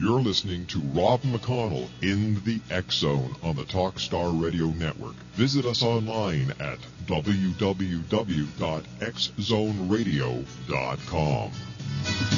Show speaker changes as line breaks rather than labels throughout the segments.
You're listening to Rob McConnell in the X Zone on the Talkstar Radio Network. Visit us online at www.xzoneradio.com.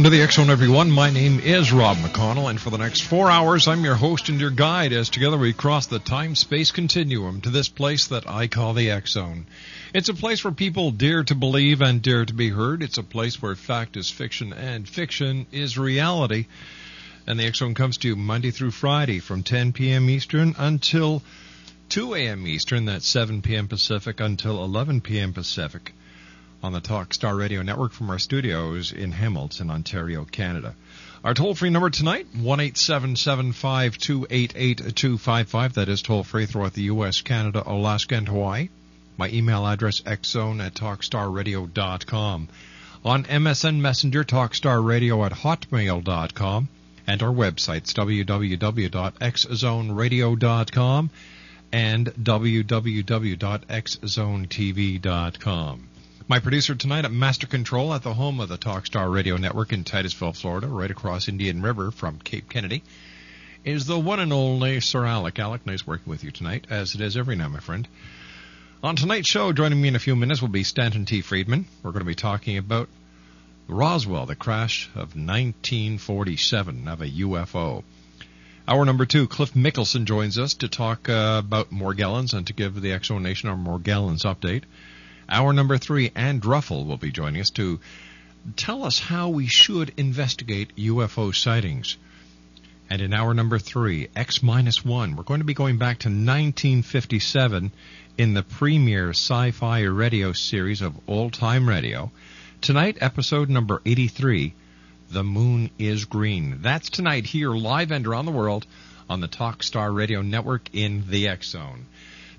Welcome to the X Zone, everyone. My name is Rob McConnell, and for the next four hours, I'm your host and your guide as together we cross the time space continuum to this place that I call the X Zone. It's a place where people dare to believe and dare to be heard. It's a place where fact is fiction and fiction is reality. And the X Zone comes to you Monday through Friday from 10 p.m. Eastern until 2 a.m. Eastern. That's 7 p.m. Pacific until 11 p.m. Pacific on the Talkstar Radio Network from our studios in Hamilton, Ontario, Canada. Our toll-free number tonight, one eight seven seven five two eight eight two five five. That is toll-free throughout the U.S., Canada, Alaska, and Hawaii. My email address, xzone at talkstarradio.com. On MSN Messenger, talkstarradio at hotmail.com. And our websites, www.xzoneradio.com and www.xzonetv.com. My producer tonight at Master Control at the home of the Talkstar Radio Network in Titusville, Florida, right across Indian River from Cape Kennedy, is the one and only Sir Alec. Alec, nice working with you tonight, as it is every night, my friend. On tonight's show, joining me in a few minutes will be Stanton T. Friedman. We're going to be talking about Roswell, the crash of 1947 of a UFO. Hour number two, Cliff Mickelson joins us to talk uh, about Morgellons and to give the Exo Nation our Morgellons update. Hour number three, Ann Druffel will be joining us to tell us how we should investigate UFO sightings. And in hour number three, X minus one, we're going to be going back to 1957 in the premier sci-fi radio series of all Time Radio. Tonight, episode number 83, The Moon is Green. That's tonight here live and around the world on the Talkstar Radio Network in the X Zone.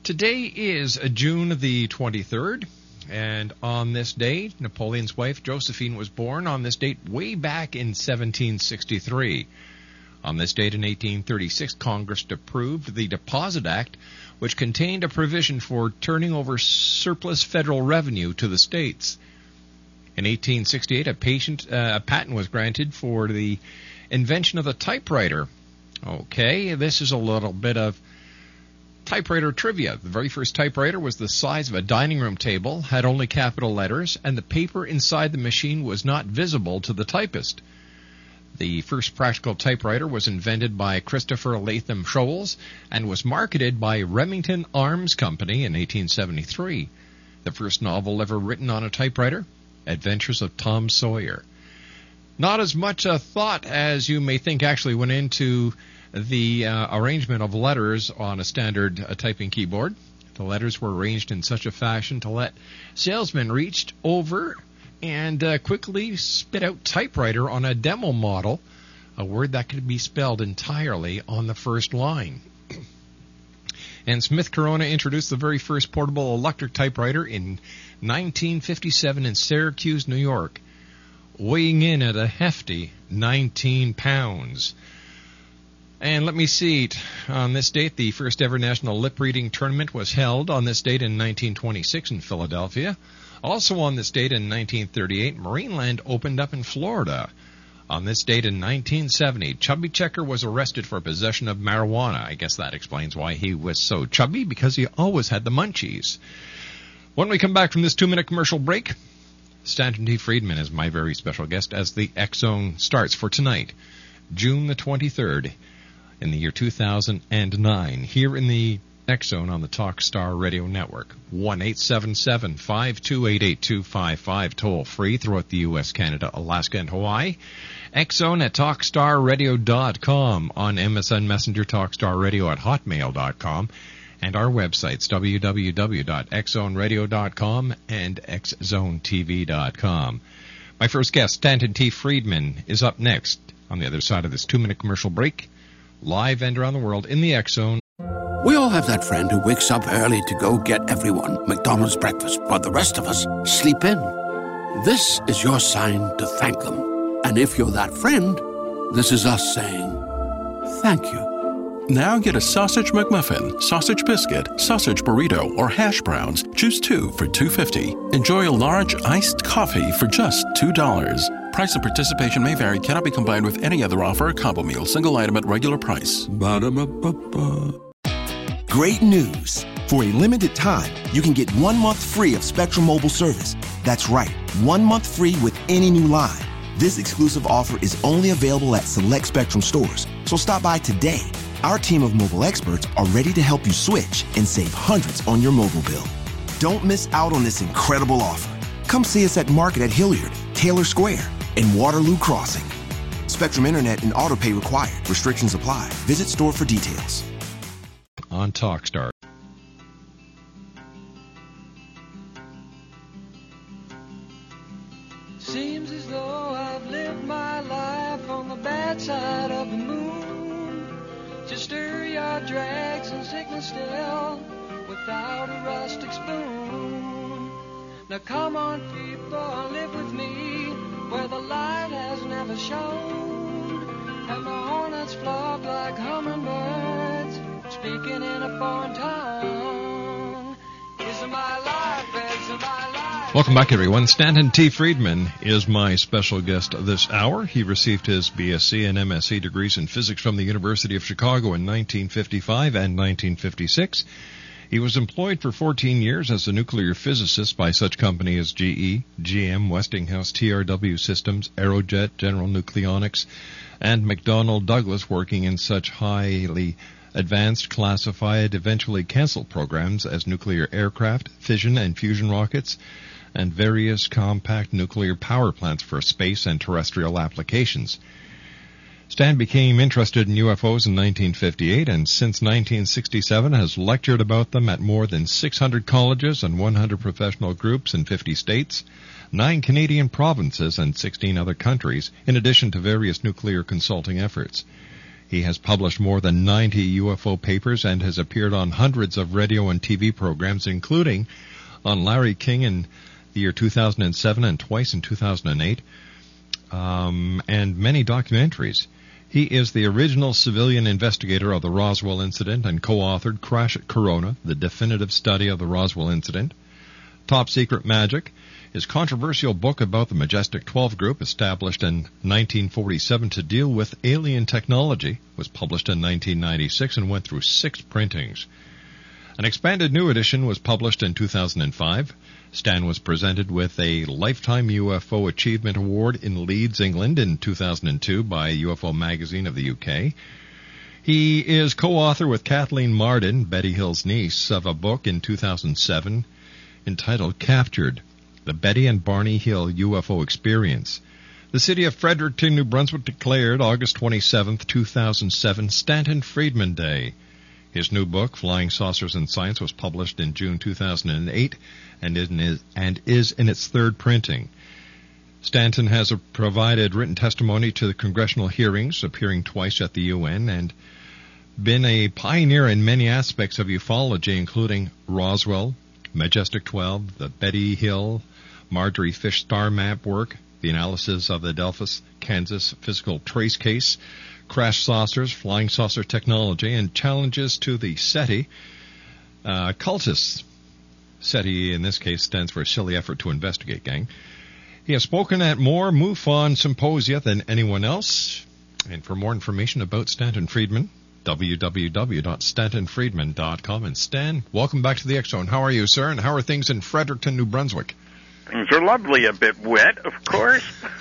Today is June the 23rd, and on this date, Napoleon's wife Josephine was born on this date way back in 1763. On this date in 1836, Congress approved the Deposit Act, which contained a provision for turning over surplus federal revenue to the states. In 1868, a, patient, uh, a patent was granted for the invention of the typewriter. Okay, this is a little bit of Typewriter trivia. The very first typewriter was the size of a dining room table, had only capital letters, and the paper inside the machine was not visible to the typist. The first practical typewriter was invented by Christopher Latham Sholes and was marketed by Remington Arms Company in 1873. The first novel ever written on a typewriter, Adventures of Tom Sawyer. Not as much a thought as you may think actually went into the uh, arrangement of letters on a standard uh, typing keyboard. The letters were arranged in such a fashion to let salesmen reach over and uh, quickly spit out typewriter on a demo model, a word that could be spelled entirely on the first line. and Smith Corona introduced the very first portable electric typewriter in 1957 in Syracuse, New York, weighing in at a hefty 19 pounds. And let me see. On this date, the first ever national lip reading tournament was held on this date in 1926 in Philadelphia. Also on this date in 1938, Marineland opened up in Florida. On this date in 1970, Chubby Checker was arrested for possession of marijuana. I guess that explains why he was so chubby, because he always had the munchies. When we come back from this two minute commercial break, Stanton T. Friedman is my very special guest as the X Zone starts for tonight, June the 23rd in the year 2009 here in the X Zone on the Talkstar Radio Network. 1 877 528 8255, toll free throughout the U.S., Canada, Alaska, and Hawaii. X Zone at TalkstarRadio.com, on MSN Messenger TalkstarRadio at Hotmail.com, and our websites www.xzoneradio.com and xzonetv.com. My first guest, Stanton T. Friedman, is up next on the other side of this two minute commercial break live and around the world in the X Zone.
We all have that friend who wakes up early to go get everyone McDonald's breakfast, while the rest of us sleep in. This is your sign to thank them. And if you're that friend, this is us saying thank you.
Now get a sausage McMuffin, sausage biscuit, sausage burrito, or hash browns. Choose two for $2.50. Enjoy a large iced coffee for just $2. Price and participation may vary, cannot be combined with any other offer or combo meal, single item at regular price.
Ba-da-ba-ba-ba.
Great news! For a limited time, you can get one month free of Spectrum Mobile service. That's right, one month free with any new line. This exclusive offer is only available at select Spectrum stores, so stop by today. Our team of mobile experts are ready to help you switch and save hundreds on your mobile bill. Don't miss out on this incredible offer. Come see us at Market at Hilliard, Taylor Square, and Waterloo Crossing. Spectrum Internet and autopay required. Restrictions apply. Visit store for details.
on Talkstar. Back, everyone. Stanton T. Friedman is my special guest this hour. He received his BSc and MSc degrees in physics from the University of Chicago in 1955 and 1956. He was employed for 14 years as a nuclear physicist by such companies as GE, GM, Westinghouse, TRW Systems, Aerojet, General Nucleonics, and McDonnell Douglas, working in such highly advanced, classified, eventually canceled programs as nuclear aircraft, fission and fusion rockets, and various compact nuclear power plants for space and terrestrial applications. Stan became interested in UFOs in 1958 and since 1967 has lectured about them at more than 600 colleges and 100 professional groups in 50 states, 9 Canadian provinces, and 16 other countries, in addition to various nuclear consulting efforts. He has published more than 90 UFO papers and has appeared on hundreds of radio and TV programs, including on Larry King in the year 2007 and twice in 2008, um, and many documentaries. He is the original civilian investigator of the Roswell incident and co-authored Crash at Corona, the definitive study of the Roswell incident. Top Secret MAJIC, his controversial book about the Majestic 12 group, established in 1947 to deal with alien technology, was published in 1996 and went through six printings. An expanded new edition was published in 2005. Stan was presented with a Lifetime UFO Achievement Award in Leeds, England in 2002 by UFO Magazine of the UK. He is co-author with Kathleen Marden, Betty Hill's niece, of a book in 2007 entitled Captured, The Betty and Barney Hill UFO Experience. The city of Fredericton, New Brunswick declared August 27, 2007, Stanton Friedman Day. His new book, Flying Saucers and Science, was published in June 2008 and is, in its third printing. Stanton has provided written testimony to the congressional hearings, appearing twice at the UN, and been a pioneer in many aspects of ufology, including Roswell, Majestic 12, the Betty Hill, Marjorie Fish star map work, the analysis of the Delphos, Kansas physical trace case, crash saucers, flying saucer technology, and challenges to the SETI uh, cultists. SETI, in this case, stands for a Silly Effort to Investigate Gang. He has spoken at more MUFON symposia than anyone else. And for more information about Stanton Friedman, www.stantonfriedman.com. And Stan, welcome back to the X Zone. How are you, sir? And how are things in Fredericton, New Brunswick?
Things are lovely, a bit wet, of course.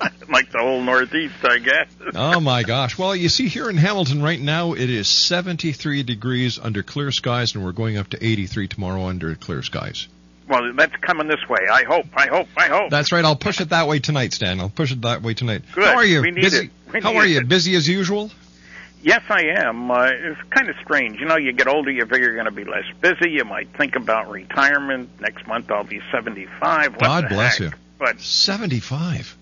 like the whole Northeast, I guess.
oh my gosh. Well, you see here in Hamilton right now it is 73 degrees under clear skies and we're going up to 83 tomorrow under clear skies.
Well, that's coming this way. I hope. I hope. I hope.
That's right. I'll push it that way tonight, Stan. I'll push it that way tonight.
Good.
How are you?
We need
Busy?
it. We
How
need
are you?
it.
Busy as usual?
Yes, I am. Uh, it's kind of strange. You know, you get older, you figure you're going to be less busy. You might think about retirement. Next month I'll be 75. What
God bless
heck?
you.
But
75.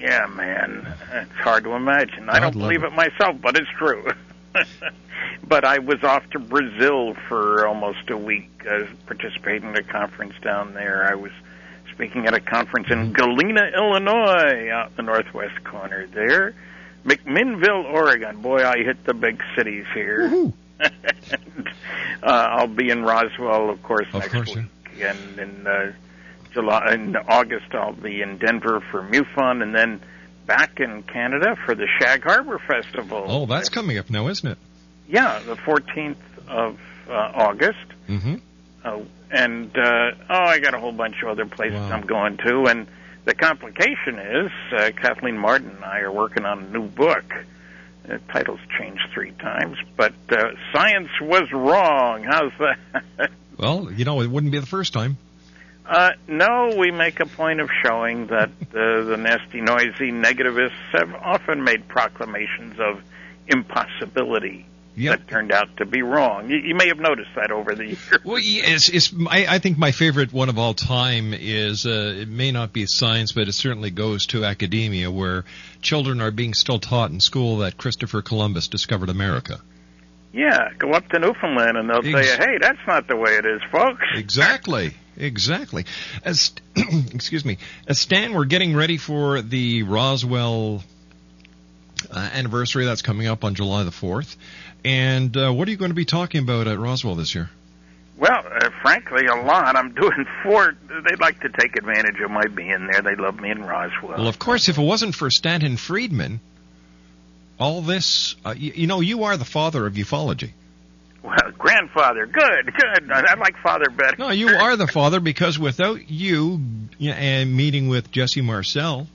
Yeah, man, it's hard to imagine. I don't believe
it.
it myself, but it's true. but I was off to Brazil for almost a week, uh, participating in a conference down there. I was speaking at a conference
Mm-hmm.
in Galena, Illinois, out in the northwest corner there. McMinnville, Oregon. Boy, I hit the big cities here. And, uh, I'll be in Roswell, of course,
Of
next
course,
week, and in uh, July, in August, I'll be in Denver for MUFON, and then back in Canada for the Shag Harbor Festival.
Oh, that's coming up now, isn't it?
yeah, the 14th of uh, August.
Mm-hmm.
Uh, and uh, oh, I got a whole bunch of other places
Wow.
I'm going to. And the complication is uh, Kathleen Marden and I are working on a new book. The title's changed three times, but uh, science was wrong. How's that?
Well, you know, it wouldn't be the first time.
Uh, no, we make a point of showing that uh, the nasty, noisy negativists have often made proclamations of impossibility
Yep.
that turned out to be wrong. You, you may have noticed that over the years.
Well, it's, it's, I, I think my favorite one of all time is uh, it may not be science, but it certainly goes to academia, where children are being still taught in school that Christopher Columbus discovered America.
Yeah, go up to Newfoundland and they'll
Ex-
you, "Hey, that's not the way it is, folks."
Exactly, exactly. As excuse me, as Stan, we're getting ready for the Roswell uh, anniversary that's coming up on July the fourth. And uh, what are you going to be talking about at Roswell this year?
Well, uh, frankly, a lot. I'm doing four. They'd like to take advantage of my being there. They love me in Roswell.
Well, of course, if it wasn't for Stanton Friedman, all this, uh, you, you know, you are the father of ufology.
Well, grandfather, good, good. I, I like father better.
No, you are the father because without you you know, and meeting with Jesse Marcel,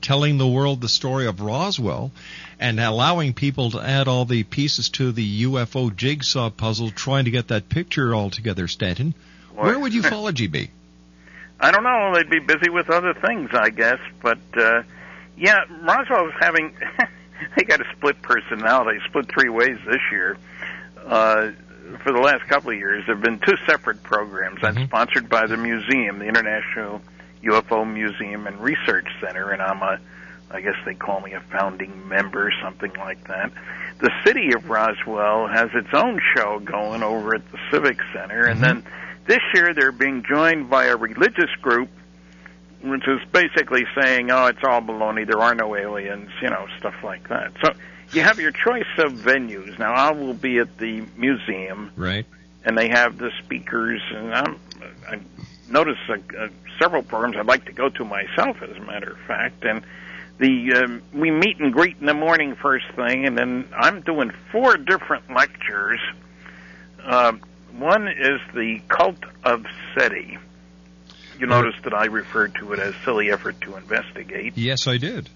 telling the world the story of Roswell, and allowing people to add all the pieces to the UFO jigsaw puzzle, trying to get that picture all together, Stanton, where would ufology be?
I don't know. They'd be busy with other things, I guess. But uh, yeah, Roswell's having. they got a split personality, split three ways this year. Uh, for the last couple of years, there have been two separate programs. I'm
Mhm.
sponsored by the museum, the International UFO Museum and Research Center, and I'm a, I guess they call me a founding member, something like that. The city of Roswell has its own show going over at the Civic Center, and
Mhm.
then this year they're being joined by a religious group which is basically saying, "Oh, it's all baloney. There are no aliens," you know, stuff like that. So you have your choice of venues. Now, I will be at the museum,
Right.
and they have the speakers, and I'm, I notice uh, uh, several programs I'd like to go to myself, as a matter of fact, and. The um, we meet and greet in the morning first thing, and then I'm doing four different lectures Uh, one is the cult of SETI. You notice that I referred to it as silly effort to investigate.
Yes, I did.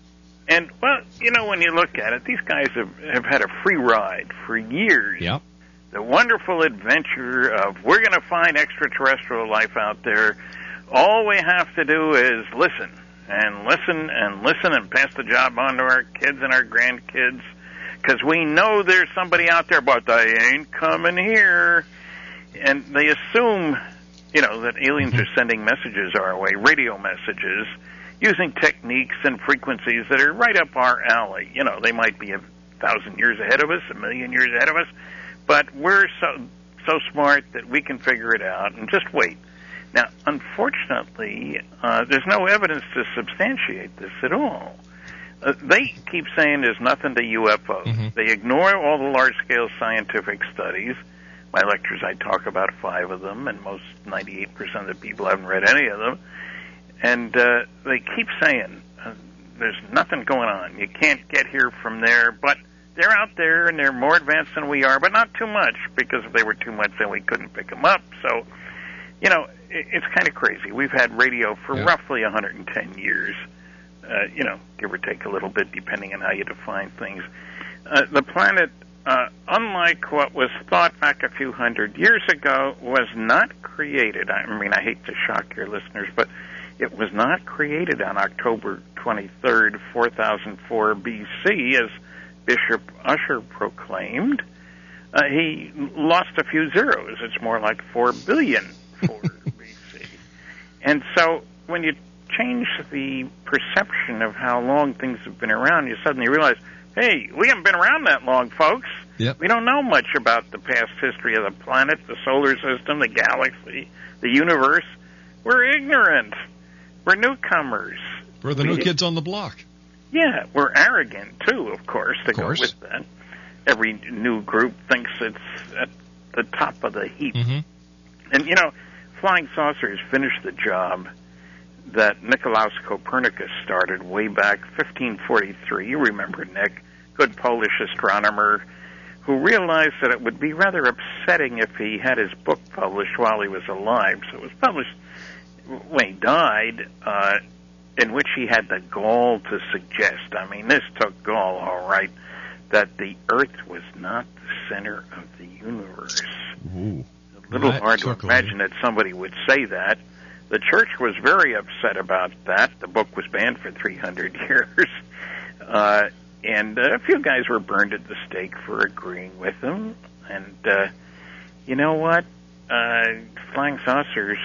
And well, you know, when you look at it, these guys have have had a free ride for years.
Yep.
The wonderful adventure of we're going to find extraterrestrial life out there. All we have to do is listen and listen and listen and pass the job on to our kids and our grandkids because we know there's somebody out there, but they ain't coming here. And they assume, you know, that aliens mm-hmm. are sending messages our way, radio messages, using techniques and frequencies that are right up our alley. You know, they might be a thousand years ahead of us, a million years ahead of us, but we're so so smart that we can figure it out and just wait. Now, unfortunately, uh, there's no evidence to substantiate this at all. Uh, they keep saying there's nothing to UFOs.
Mhm.
They ignore all the large-scale scientific studies. My lectures, I talk about five of them, and most 98% of the people haven't read any of them. And uh, they keep saying uh, there's nothing going on. You can't get here from there, but they're out there and they're more advanced than we are, but not too much because if they were too much, then we couldn't pick them up. So, you know, it, it's kind of crazy. We've had radio for
Yeah.
roughly 110 years, uh, you know, give or take a little bit, depending on how you define things. Uh, the planet, uh, unlike what was thought back a few hundred years ago, was not created. I mean, I hate to shock your listeners, but it was not created on October 23rd, 4004 BC, as Bishop Ussher proclaimed. Uh, he lost a few zeros. It's more like 4 billion for BC. And so when you change the perception of how long things have been around, you suddenly realize, hey, we haven't been around that long, folks.
Yep.
We don't know much about the past history of the planet, the solar system, the galaxy, the universe. We're ignorant. We're newcomers.
We're the new kids on the block.
Yeah, we're arrogant too, of course, to
Of course.
go with that. Every new group thinks it's at the top of the heap.
hmm
And you know, flying saucers finished the job that Nicolaus Copernicus started way back 1543. You remember Nick, good Polish astronomer who realized that it would be rather upsetting if he had his book published while he was alive. So it was published when he died, uh, in which he had the gall to suggest, I mean, this took gall, all right, that the Earth was not the center of the universe
Ooh.
a little hard to imagine that somebody would say that. The church was very upset about that. The book was banned for 300 years. Uh, and uh, a few guys were burned at the stake for agreeing with him. And uh, you know what? Uh, flying saucers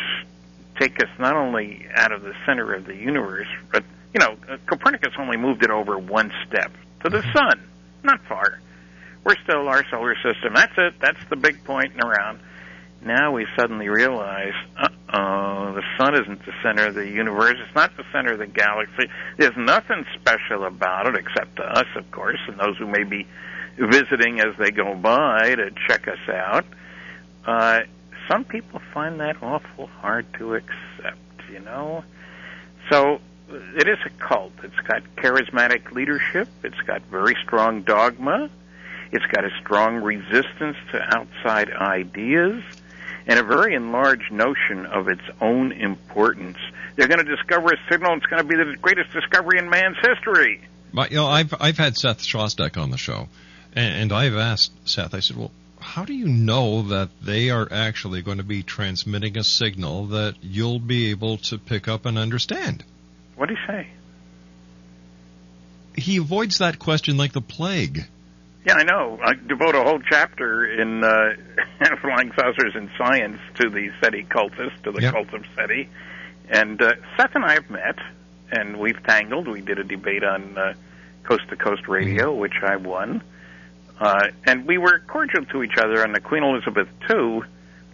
take us not only out of the center of the universe, but, you know, uh, Copernicus only moved it over one step to the sun, not far. We're still our solar system. That's it. That's the big point and around. Now we suddenly realize, uh-oh, the sun isn't the center of the universe. It's not the center of the galaxy. There's nothing special about it, except to us, of course, and those who may be visiting as they go by to check us out. Uh, some people find that awful hard to accept, you know? So it is a cult. It's got charismatic leadership. It's got very strong dogma. It's got a strong resistance to outside ideas and a very enlarged notion of its own importance. They're going to discover a signal. It's going to be the greatest discovery in man's history.
But you know, I've I've had Seth Shostak on the show, and, and I've asked Seth. I said, "Well, how do you know that they are actually going to be transmitting a signal that you'll be able to pick up and understand?"
What do you say?
He avoids that question like the plague.
Yeah, I know. I devote a whole chapter in uh, Flying Saucers in Science to the SETI cultists, to the
Yep.
cult of SETI. And uh, Seth and I have met, and we've tangled. We did a debate on uh, Coast to Coast Radio, which I won. Uh, and we were cordial to each other on the Queen Elizabeth II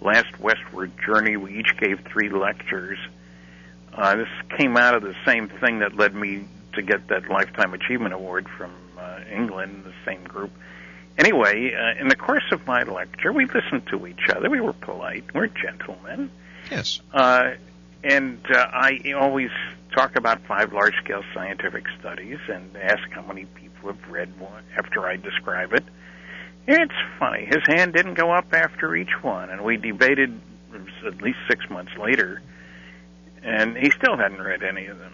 last westward journey. We each gave three lectures. Uh, this came out of the same thing that led me to get that Lifetime Achievement Award from uh, England, the same group. Anyway, uh, in the course of my lecture, we listened to each other. We were polite. We're gentlemen.
Yes.
Uh, and uh, I always talk about five large scale scientific studies and ask how many people have read one after I describe it. It's funny. His hand didn't go up after each one, and we debated at least six months later, and he still hadn't read any of them.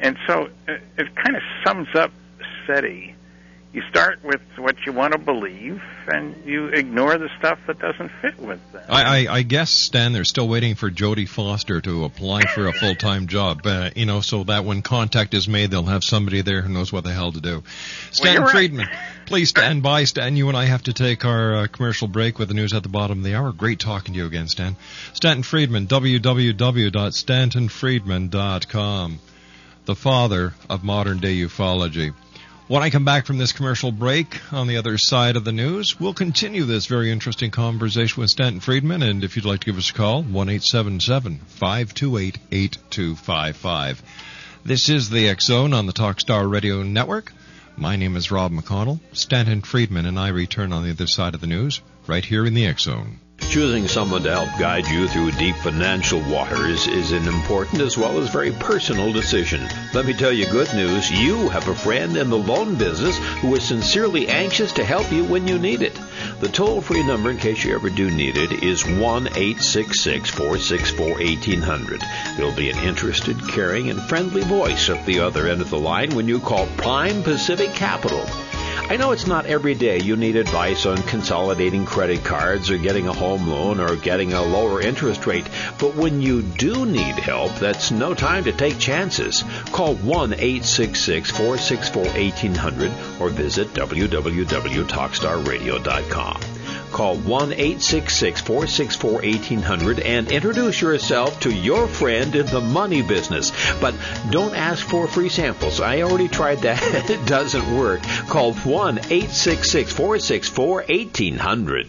And so it, it kind of sums up SETI. You start with what you want to believe, and you ignore the stuff that doesn't fit with that.
I, I, I guess, Stan, they're still waiting for Jodie Foster to apply for a full time job, uh, you know, so that when contact is made, they'll have somebody there who knows what the hell to do. Stan
right.
Friedman, please stand by. Stan, you and I have to take our uh, commercial break with the news at the bottom of the hour. Great talking to you again, Stan. Stanton Friedman, www.stantonfriedman.com, the father of modern day ufology. When I come back from this commercial break on the other side of the news, we'll continue this very interesting conversation with Stanton Friedman. And if you'd like to give us a call, 1 528 8255. This is the X Zone on the Talkstar Radio Network. My name is Rob McConnell. Stanton Friedman and I return on the other side of the news right here in the X Zone.
Choosing someone to help guide you through deep financial waters is an important as well as very personal decision. Let me tell you good news. You have a friend in the loan business who is sincerely anxious to help you when you need it. The toll free number, in case you ever do need it, is 1 866 464 1800. There'll be an interested, caring, and friendly voice at the other end of the line when you call Prime Pacific Capital. I know it's not every day you need advice on consolidating credit cards or getting a home loan or getting a lower interest rate, but when you do need help, that's no time to take chances. Call 1 866 464 1800 or visit www.talkstarradio.com. Call 1 866 464 1800 and introduce yourself to your friend in the money business. But don't ask for free samples. I already tried that. it doesn't work. Call 1 866 464 1800.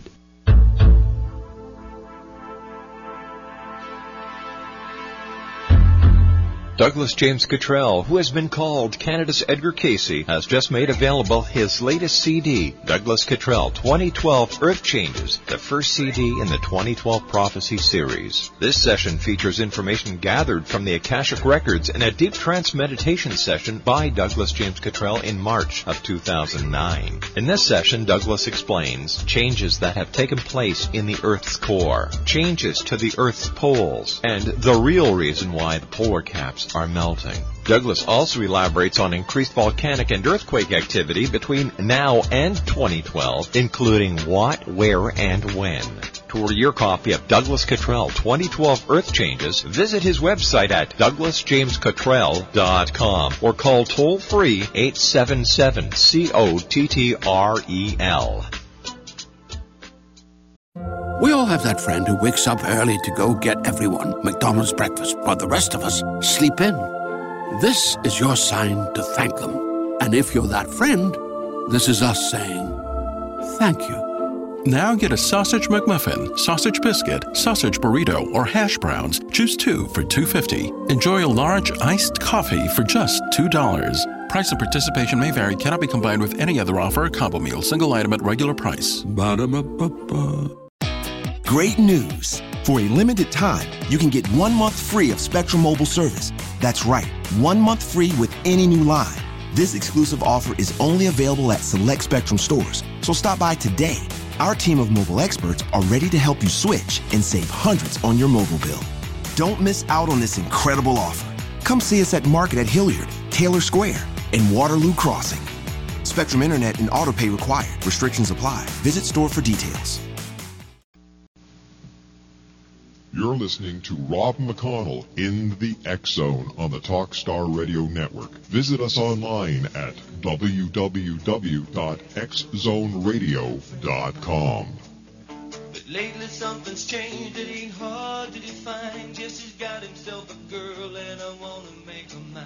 Douglas James Cottrell, who has been called Canada's Edgar Cayce, has just made available his latest CD, Douglas Cottrell 2012 Earth Changes, the first CD in the 2012 Prophecy series. This session features information gathered from the Akashic Records in a deep trance meditation session by Douglas James Cottrell in March of 2009. In this session, Douglas explains changes that have taken place in the Earth's core, changes to the Earth's poles, and the real reason why the polar caps are melting. Douglas also elaborates on increased volcanic and earthquake activity between now and 2012, including what, where, and when. To order your copy of Douglas Cottrell 2012 Earth Changes, visit his website at douglasjamescottrell.com or call toll free 877 C-O-T-T-R-E-L.
We all have that friend who wakes up early to go get everyone McDonald's breakfast while the rest of us sleep in. This is your sign to thank them. And if you're that friend, this is us saying thank you.
Now get a sausage McMuffin, sausage biscuit, sausage burrito, or hash browns. Choose two for $2.50. Enjoy a large iced coffee for just $2. Price and participation may vary, cannot be combined with any other offer or combo meal, single item at regular price.
Ba-da-ba-ba-ba.
Great news! For a limited time, you can get one month free of Spectrum Mobile service. That's right, one month free with any new line. This exclusive offer is only available at select Spectrum stores, so stop by today. Our team of mobile experts are ready to help you switch and save hundreds on your mobile bill. Don't miss out on this incredible offer. Come see us at Market at Hilliard, Taylor Square, and Waterloo Crossing. Spectrum Internet and autopay required. Restrictions apply. Visit store for details.
You're listening to Rob McConnell in the X Zone on the Talkstar Radio Network. Visit us online at www.xzoneradio.com.
But lately something's changed, it ain't hard to define. Jesse's got himself a girl and I wanna make her mine.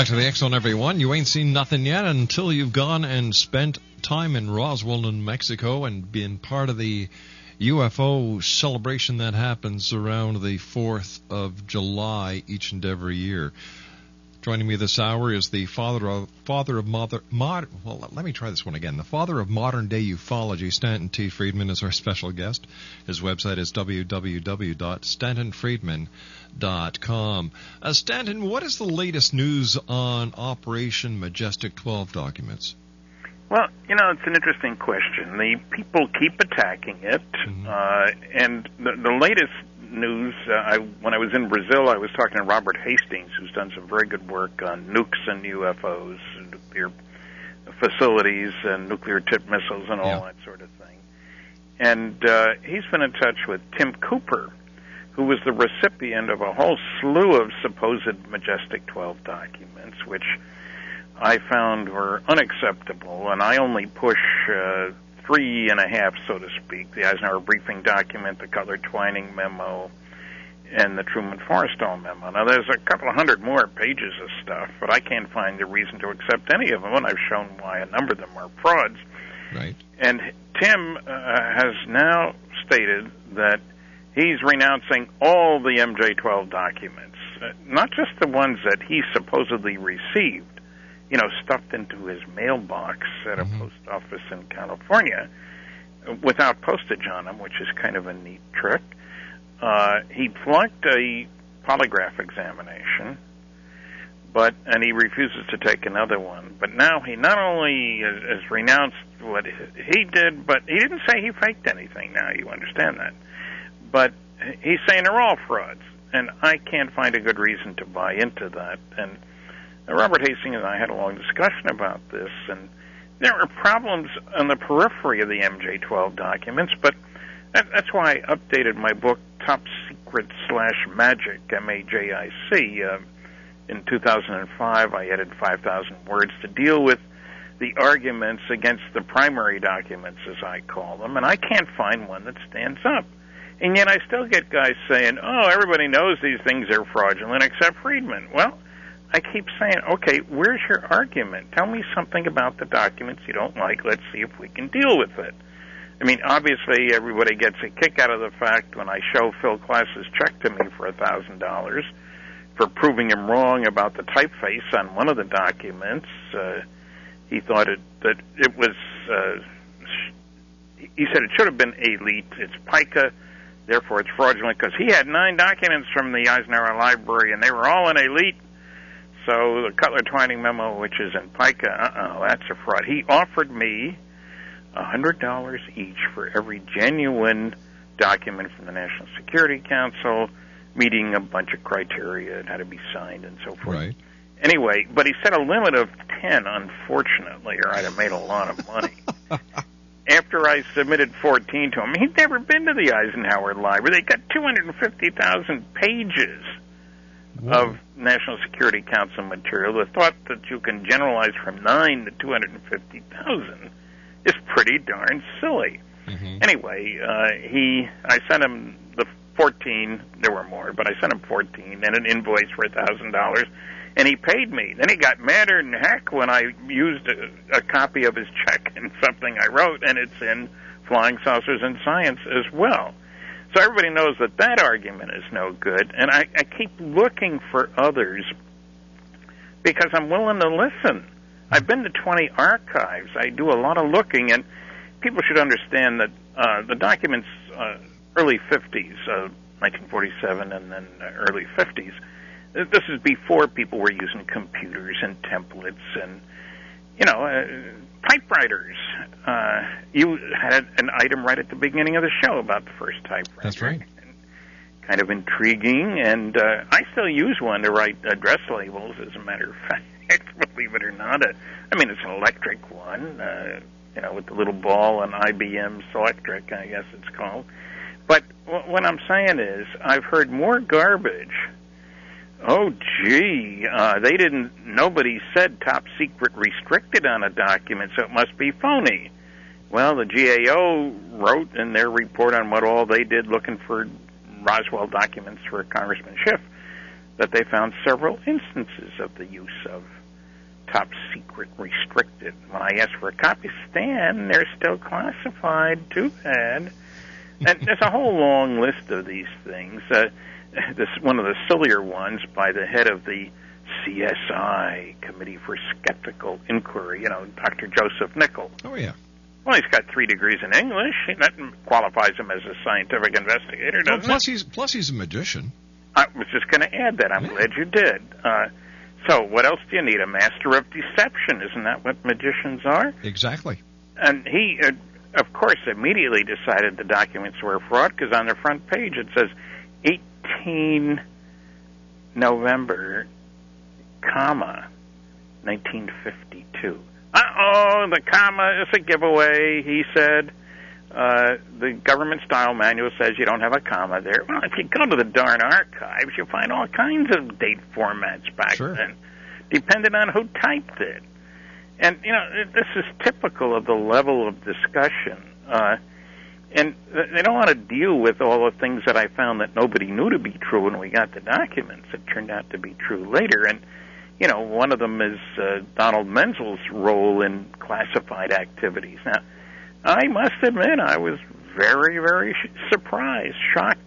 Back to the Zone, everyone. You ain't seen nothing yet until you've gone and spent time in Roswell, New Mexico, and been part of the UFO celebration that happens around the 4th of July each and every year. Joining me this hour is the father of father of mother mod. Well, let me try this one again. The father of modern day ufology, Stanton T. Friedman, is our special guest. His website is www.stantonfriedman.com. Uh, Stanton, what is the latest news on Operation Majestic 12 documents?
Well, you know, it's an interesting question. The people keep attacking it, uh, and the, the latest news. Uh, I, when I was in Brazil, I was talking to Robert Hastings, who's done some very good work on nukes and UFOs, and nuclear facilities, and nuclear tipped missiles, and all that sort of thing. And uh, he's been in touch with Tim Cooper, who was the recipient of a whole slew of supposed Majestic 12 documents, which I found were unacceptable, and I only push uh, three and a half, so to speak, the Eisenhower briefing document, the Cutler Twining memo, and the Truman Forrestal memo. Now, there's a couple of hundred more pages of stuff, but I can't find a reason to accept any of them, and I've shown why a number of them are frauds.
Right.
And Tim uh, has now stated that he's renouncing all the MJ12 documents, uh, not just the ones that he supposedly received, you know, stuffed into his mailbox at a post office in California without postage on them, which is kind of a neat trick. Uh, he flunked a polygraph examination, but and he refuses to take another one. But now he not only has, has renounced what he did, but he didn't say he faked anything. Now you understand that, but he's saying they're all frauds, and I can't find a good reason to buy into that. And Robert Hastings and I had a long discussion about this, and there are problems on the periphery of the MJ12 documents, but that, that's why I updated my book, Top Secret slash MAJIC, M-A-J-I-C. Uh, in 2005, I added 5,000 words to deal with the arguments against the primary documents, as I call them, and I can't find one that stands up. And yet I still get guys saying, oh, everybody knows these things are fraudulent except Friedman. Well, I keep saying, okay, where's your argument? Tell me something about the documents you don't like. Let's see if we can deal with it. I mean, obviously, everybody gets a kick out of the fact when I show Phil Klass's check to me for a thousand dollars for proving him wrong about the typeface on one of the documents. Uh, he thought it that it was. Uh, he said it should have been elite. It's pica, therefore it's fraudulent because he had nine documents from the Eisenhower Library and they were all in elite. So the Cutler Twining memo, which is in pica, uh-oh, that's a fraud. He offered me a hundred dollars each for every genuine document from the National Security Council, meeting a bunch of criteria, and had to be signed and so forth.
Right.
Anyway, but he set a limit of ten, unfortunately, or I'd have made a lot of money. After I submitted 14 to him, he'd never been to the Eisenhower Library. They got 250,000 pages of National Security Council material. The thought that you can generalize from 9 to 250,000 is pretty darn silly. Anyway, uh, he I sent him the 14. There were more, but I sent him 14 and an invoice for a thousand dollars, and he paid me. Then he got madder than heck when I used a, a copy of his check in something I wrote, and it's in Flying Saucers and Science as well. So everybody knows that that argument is no good, and I, I keep looking for others because I'm willing to listen. I've been to 20 archives. I do a lot of looking, and people should understand that uh, the documents, uh, early 50s, uh, 1947, and then early 50s. This is before people were using computers and templates and, you know, uh, typewriters. Uh, you had an item right at the beginning of the show about the first typewriter.
That's right.
Kind of intriguing, and uh, I still use one to write address labels. As a matter of fact, believe it or not, uh, I mean it's an electric one, uh, you know, with the little ball and IBM Selectric, I guess it's called. But w- what I'm saying is, I've heard more garbage. Oh, gee, uh, they didn't. Nobody said top secret restricted on a document, so it must be phony. Well, the GAO wrote in their report on what all they did looking for Roswell documents for Congressman Schiff that they found several instances of the use of top secret restricted. When I asked for a copy, Stan, they're still classified. Too bad. And there's a whole long list of these things. Uh, this one of the sillier ones by the head of the CSI Committee for Skeptical Inquiry. You know, Dr. Joseph Nickell.
Oh yeah.
Well, he's got three degrees in English. That qualifies him as a scientific investigator, doesn't
plus
it?
he's plus he's a magician.
I was just going to add that. I'm glad you did. Uh, so, what else do you need? A master of deception. Isn't that what magicians are?
Exactly.
And he, uh, of course, immediately decided the documents were fraud because on the front page it says 18 November, comma, 1952. Uh oh, the comma is a giveaway, he said. Uh, the government style manual says you don't have a comma there. Well, if you go to the darn archives, you'll find all kinds of date formats back
Sure.
then, depending on who typed it. And, you know, this is typical of the level of discussion. Uh, and they don't want to deal with all the things that I found that nobody knew to be true when we got the documents that turned out to be true later. And, you know, one of them is uh, Donald Menzel's role in classified activities. Now, I must admit, I was very, very sh- surprised, shocked.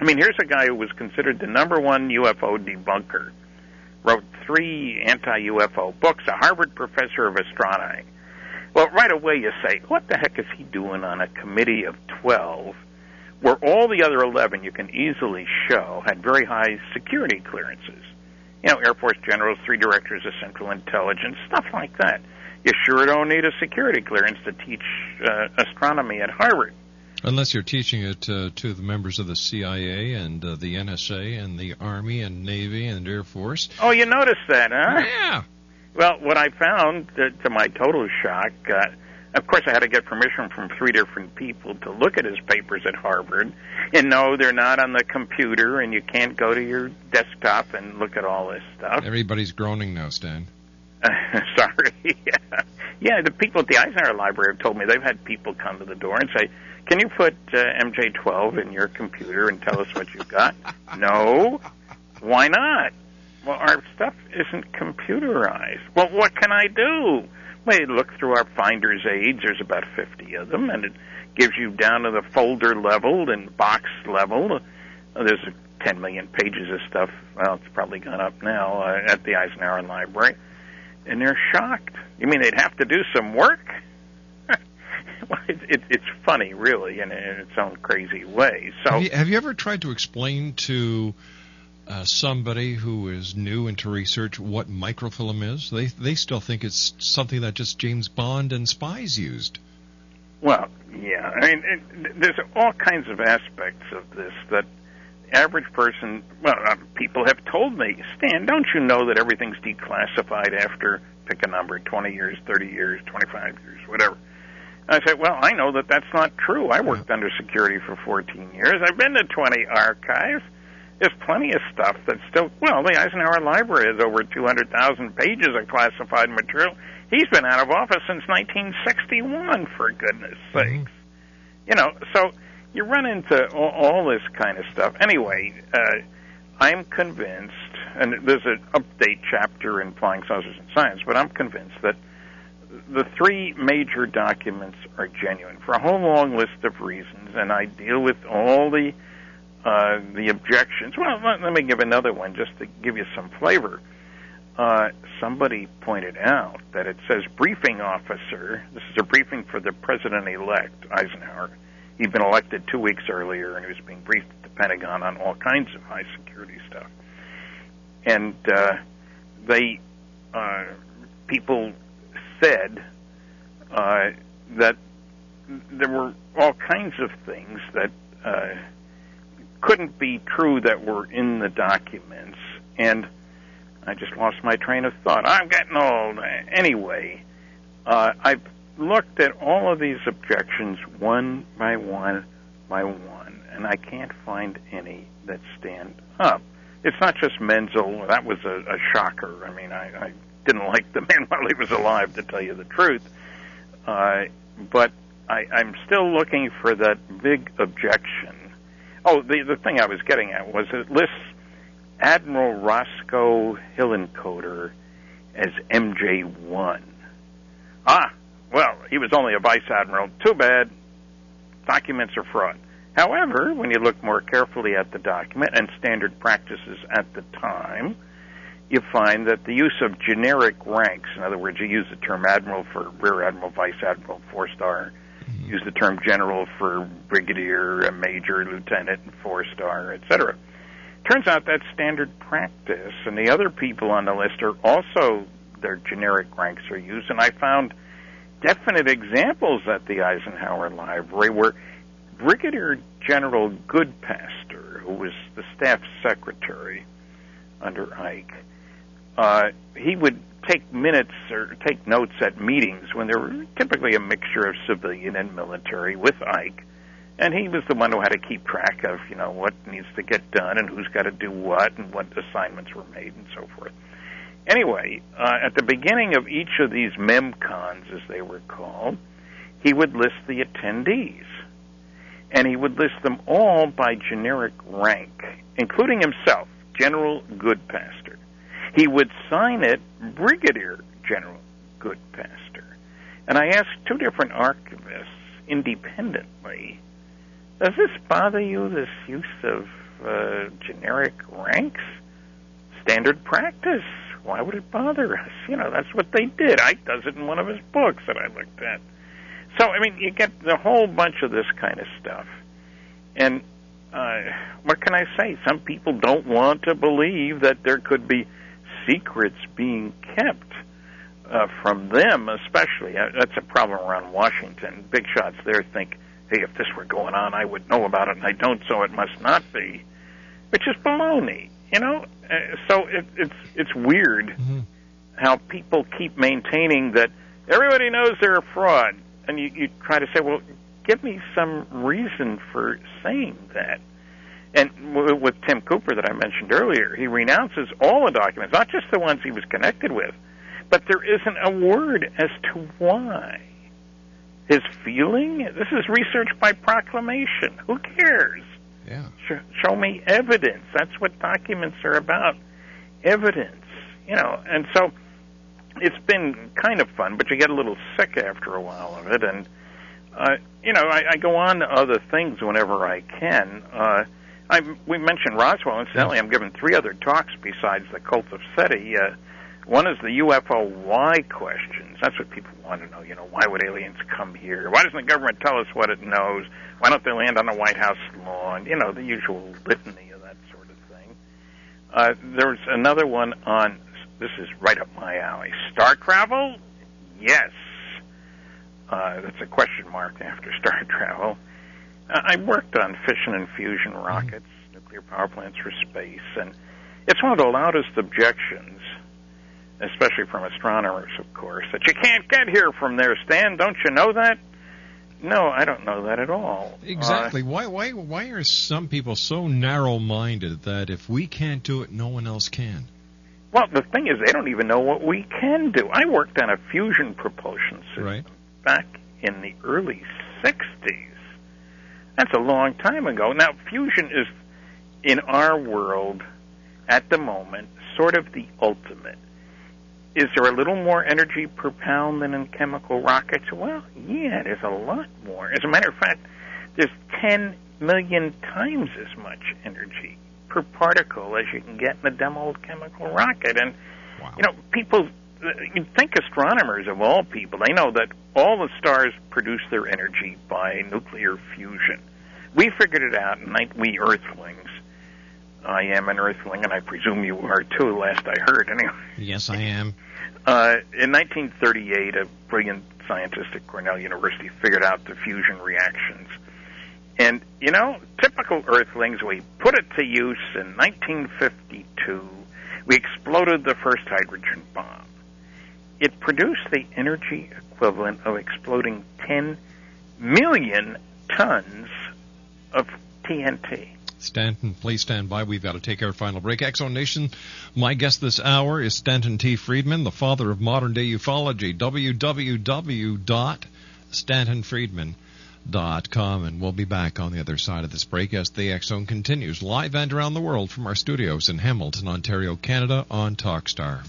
I mean, here's a guy who was considered the number one UFO debunker, wrote three anti-UFO books, a Harvard professor of astronomy. Well, right away you say, what the heck is he doing on a committee of 12 where all the other 11 you can easily show had very high security clearances? You know, Air Force generals, three directors of Central Intelligence, stuff like that. You sure don't need a security clearance to teach uh, astronomy at Harvard.
Unless you're teaching it uh, to the members of the CIA and uh, the NSA and the Army and Navy and Air Force.
Oh, you noticed that, huh?
Yeah.
Well, what I found, to, to my total shock, uh, of course, I had to get permission from three different people to look at his papers at Harvard. And no, they're not on the computer, and you can't go to your desktop and look at all this stuff.
Everybody's groaning now, Stan.
Sorry. yeah. yeah, the people at the Eisenhower Library have told me they've had people come to the door and say, "Can you put uh, MJ12 in your computer and tell us what you've got?" no. Why not? Well, our stuff isn't computerized. Well, what can I do? Well, you look through our finder's aids. There's about 50 of them, and it gives you down to the folder level and box level. Uh, there's 10 million pages of stuff. Well, it's probably gone up now uh, at the Eisenhower Library and they're shocked. You mean they'd have to do some work? well, it, it, it's funny, really, in, in its own crazy way. So,
Have you, have you ever tried to explain to uh, somebody who is new into research what microfilm is? They they still think it's something that just James Bond and spies used.
well, yeah. I mean, it, there's all kinds of aspects of this that average person, well, uh, people have told me, Stan, don't you know that everything's declassified after pick a number, 20 years, 30 years, 25 years, whatever. And I said, well, I know that that's not true. I worked under security for 14 years. I've been to 20 archives. There's plenty of stuff that's still, well, the Eisenhower Library has over 200,000 pages of classified material. He's been out of office since 1961, for goodness sakes. You know, so you run into all, all this kind of stuff. Anyway, uh, I'm convinced, and there's an update chapter in Flying Saucers and Science, but I'm convinced that the three major documents are genuine for a whole long list of reasons, and I deal with all the uh, the objections. Well, let, let me give another one just to give you some flavor. Uh, somebody pointed out that it says briefing officer. This is a briefing for the president-elect Eisenhower. He'd been elected two weeks earlier, and he was being briefed at the Pentagon on all kinds of high security stuff. And uh, they uh, people said uh, that there were all kinds of things that uh, couldn't be true that were in the documents, and I just lost my train of thought. I'm getting old. Anyway, uh, I've looked at all of these objections one by one by one, and I can't find any that stand up. It's not just Menzel. That was a, a shocker. I mean, I, I didn't like the man while he was alive, to tell you the truth. Uh, but I, I'm still looking for that big objection. Oh, the the thing I was getting at was it lists Admiral Roscoe Hillenkoetter as MJ1. Ah, well, he was only a vice admiral. Too bad. Documents are fraud. However, when you look more carefully at the document and standard practices at the time, you find that the use of generic ranks, in other words, you use the term admiral for rear admiral, vice admiral, four star. Use the term general for brigadier, major, lieutenant, four star, etc. Turns out that's standard practice, and the other people on the list are also their generic ranks are used, and I found definite examples at the Eisenhower Library where Brigadier General Goodpaster, who was the staff secretary under Ike, uh, he would take minutes or take notes at meetings when there were typically a mixture of civilian and military with Ike. And he was the one who had to keep track of, you know, what needs to get done and who's got to do what and what assignments were made and so forth. Anyway, uh, at the beginning of each of these memcons, as they were called, he would list the attendees. And he would list them all by generic rank, including himself, General Goodpaster. He would sign it Brigadier General Goodpaster. And I asked two different archivists independently, does this bother you, this use of uh, generic ranks? Standard practice. Why would it bother us? You know, that's what they did. Ike does it in one of his books that I looked at. So, I mean, you get a whole bunch of this kind of stuff. And uh, what can I say? Some people don't want to believe that there could be secrets being kept uh, from them, especially. Uh, that's a problem around Washington. Big shots there think, hey, if this were going on, I would know about it, and I don't, so it must not be, which is baloney. You know, uh, so it, it's it's weird mm-hmm. how people keep maintaining that everybody knows they're a fraud, and you, you try to say, well, give me some reason for saying that. And with Tim Cooper that I mentioned earlier, he renounces all the documents, not just the ones he was connected with, but there isn't a word as to why. His feeling? This is research by proclamation. Who cares?
Yeah.
Sh- show me evidence. That's what documents are about. Evidence. You know, and so it's been kind of fun, but you get a little sick after a while of it. And, uh, you know, I, I go on to other things whenever I can. Uh, I, we mentioned Roswell. Incidentally, I'm giving three other talks besides the cult of SETI. Uh, one is the UFO why questions. That's what people want to know. You know, why would aliens come here? Why doesn't the government tell us what it knows? Why don't they land on the White House lawn? You know, the usual litany of that sort of thing. Uh, there's another one on. This is right up my alley. Star travel? Yes. Uh, that's a question mark after star travel. I worked on fission and fusion rockets, mm-hmm. nuclear power plants for space, and it's one of the loudest objections, especially from astronomers, of course, that you can't get here from there, Stan. Don't you know that? No, I don't know that at all.
Exactly. Uh, why why why are some people so narrow-minded that if we can't do it, no one else can?
Well, the thing is, they don't even know what we can do. I worked on a fusion propulsion system
right.
back in the early '60s That's a long time ago. Now, fusion is, in our world, at the moment, sort of the ultimate. Is there a little more energy per pound than in chemical rockets? Well, yeah, there's a lot more. As a matter of fact, there's 10 million times as much energy per particle as you can get in a dumb old chemical rocket. And, you know, people you think astronomers of all people, they know that all the stars produce their energy by nuclear fusion. We figured it out, and we Earthlings. I am an Earthling, and I presume you are too. Last I heard, anyway.
Yes, I am.
Uh, in 1938, a brilliant scientist at Cornell University figured out the fusion reactions. And, you know, typical Earthlings, we put it to use in 1952. We exploded the first hydrogen bomb it produced the energy equivalent of exploding 10 million tons of TNT.
Stanton, please stand by. We've got to take our final break. X Zone Nation, my guest this hour is Stanton T. Friedman, the father of modern day ufology. www.stantonfriedman.com. And we'll be back on the other side of this break as the X Zone continues live and around the world from our studios in Hamilton, Ontario, Canada on Talkstar.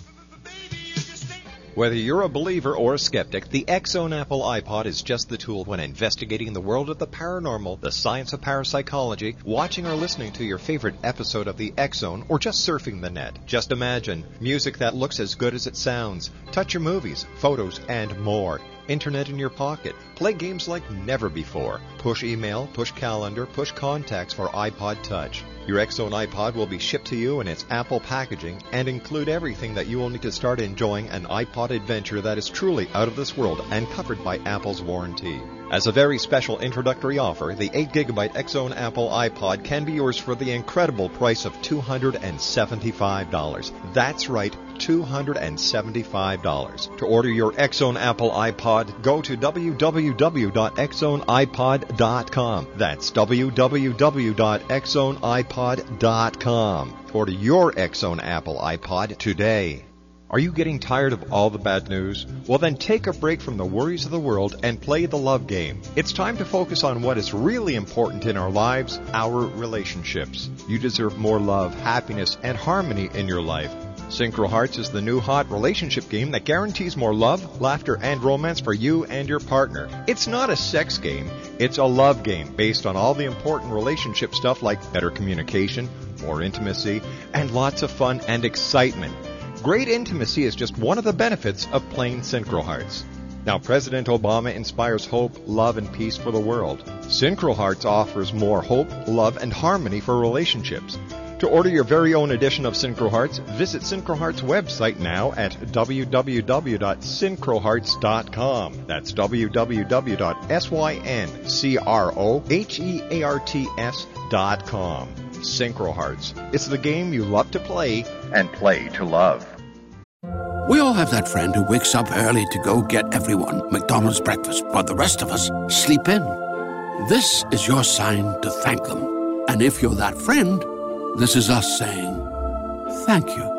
Whether you're a believer or a skeptic, the Zone Apple iPod is just the tool when investigating the world of the paranormal, the science of parapsychology, watching or listening to your favorite episode of the Zone, or just surfing the net. Just imagine music that looks as good as it sounds, touch your movies, photos, and more internet in your pocket. Play games like never before. Push email, push calendar, push contacts for iPod Touch. Your X Zone iPod will be shipped to you in its Apple packaging and include everything that you will need to start enjoying an iPod adventure that is truly out of this world and covered by Apple's warranty. As a very special introductory offer, the 8GB X Zone Apple iPod can be yours for the incredible price of $275. That's right, $275. To order your X Zone Apple iPod, go to www.xzoneipod.com. That's www.xzoneipod.com. Order your X Zone Apple iPod today. Are you getting tired of all the bad news? Well, then take a break from the worries of the world and play the love game. It's time to focus on what is really important in our lives our relationships. You deserve more love, happiness, and harmony in your life. Synchro Hearts is the new hot relationship game that guarantees more love, laughter, and romance for you and your partner. It's not a sex game, it's a love game based on all the important relationship stuff like better communication, more intimacy, and lots of fun and excitement. Great intimacy is just one of the benefits of playing Synchro Hearts. Now, President Obama inspires hope, love, and peace for the world. Synchro Hearts offers more hope, love, and harmony for relationships. To order your very own edition of Synchro Hearts, visit Synchro Hearts website now at www.synchrohearts.com. That's www.synchrohearts.com. Synchro Hearts. It's the game you love to play and play to love.
We all have that friend who wakes up early to go get everyone McDonald's breakfast, while the rest of us sleep in. This is your sign to thank them. And if you're that friend, this is us saying thank you.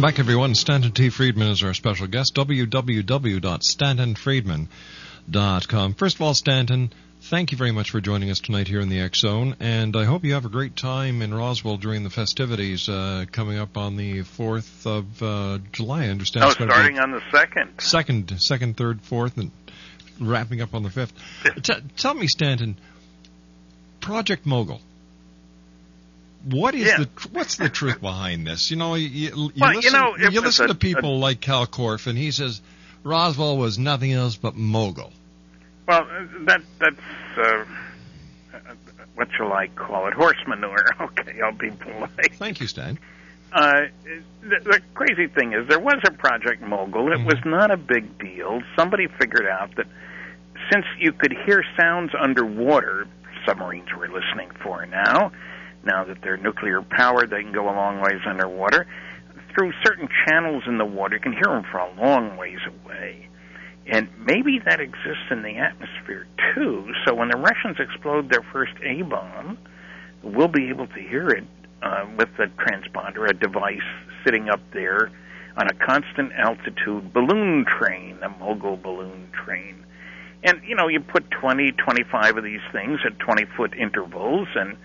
Welcome back, everyone. Stanton T. Friedman is our special guest. www.stantonfriedman.com. First of all, Stanton, thank you very much for joining us tonight here in the X Zone, and I hope you have a great time in Roswell during the festivities uh, coming up on the 4th of uh, July. I understand.
No,
it's gonna be
starting on the second.
second, second, third, fourth, and wrapping up on the fifth. T- tell me, Stanton, Project Mogul. What is
Yeah.
the what's the truth behind this? You know, you, you, you
Well, you
listen,
know, if
you listen
a-
to people like Kal Korff, and he says Roswell was nothing else but mogul.
Well, uh, that that's uh, what shall I call it? Horse manure. Okay, I'll be polite.
Thank you, Stan.
Uh, the, the crazy thing is, there was a Project Mogul. It
Mm-hmm.
was not a big deal. Somebody figured out that since you could hear sounds underwater, submarines were listening for now. Now that they're nuclear powered, they can go a long ways underwater. Through certain channels in the water, you can hear them for a long ways away. And maybe that exists in the atmosphere too. So when the Russians explode their first A bomb, we'll be able to hear it uh, with a transponder, a device sitting up there on a constant altitude balloon train, a mogul balloon train. And, you know, you put 20, 25 of these things at 20 foot intervals, and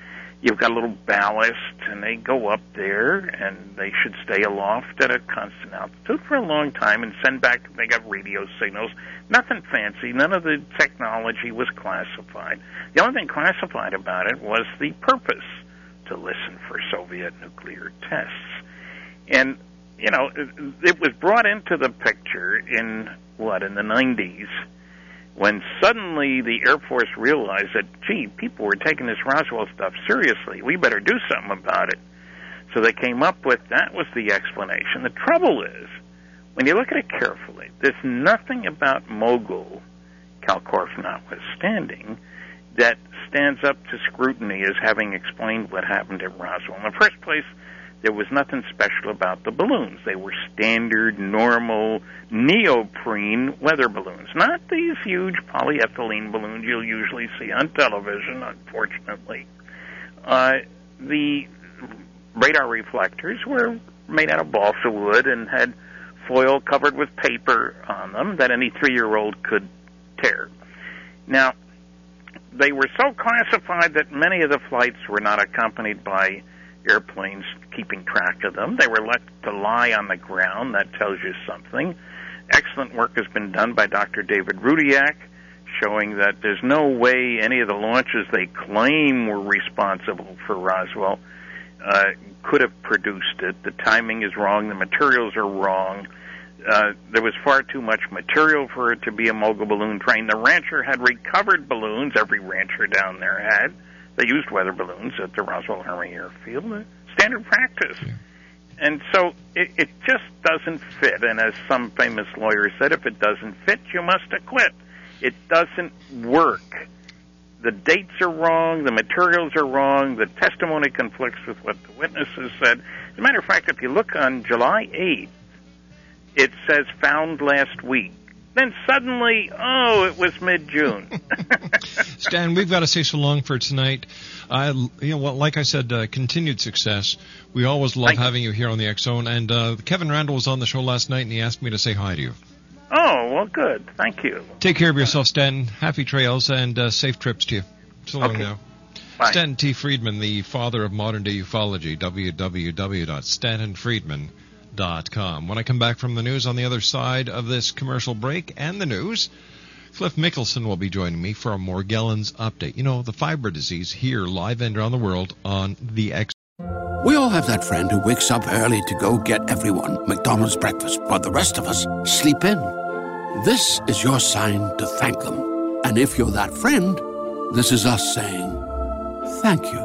you've got a little ballast, and they go up there, and they should stay aloft at a constant altitude for a long time and send back, they got radio signals. Nothing fancy. None of the technology was classified. The only thing classified about it was the purpose to listen for Soviet nuclear tests. And, you know, it, it was brought into the picture in, what, in the 90s, when suddenly the Air Force realized that, gee, people were taking this Roswell stuff seriously. We better do something about it. So they came up with that was the explanation. The trouble is, when you look at it carefully, there's nothing about Mogul, Kal Korff notwithstanding, that stands up to scrutiny as having explained what happened at Roswell. In the first place, there was nothing special about the balloons. They were standard, normal, neoprene weather balloons, not these huge polyethylene balloons you'll usually see on television, unfortunately. Uh, the radar reflectors were made out of balsa wood and had foil covered with paper on them that any three year old could tear. Now, they were so classified that many of the flights were not accompanied by airplanes keeping track of them. They were left to lie on the ground. That tells you something. Excellent work has been done by Dr. David Rudiak, showing that there's no way any of the launches they claim were responsible for Roswell uh, could have produced it. The timing is wrong. The materials are wrong. Uh, there was far too much material for it to be a mogul balloon train. The rancher had recovered balloons. Every rancher down there had. They used weather balloons at the Roswell Army Airfield. Standard practice. And so it, it just doesn't fit. And as some famous lawyer said, if it doesn't fit, you must acquit. It doesn't work. The dates are wrong, the materials are wrong, the testimony conflicts with what the witnesses said. As a matter of fact, if you look on July 8th, it says found last week. Then suddenly, oh, it was mid June.
Stan, we've got to say so long for tonight. I, you know, well, like I said, uh, continued success. We always love having you here on the X Zone. And uh, Kevin Randle was on the show last night, and he asked me to say hi to you.
oh, well, good. Thank you.
Take care of yourself, Stan. Happy trails and uh, safe trips to you. So long
Okay.
now.
Bye.
Stanton T. Friedman, the father of modern day ufology, www.stantonfriedman.com. When I come back from the news on the other side of this commercial break and the news, Cliff Mickelson will be joining me for a Morgellons update. You know, the fiber disease here live and around the world on the X.
We all have that friend who wakes up early to go get everyone McDonald's breakfast, while the rest of us sleep in. This is your sign to thank them. And if you're that friend, this is us saying thank you.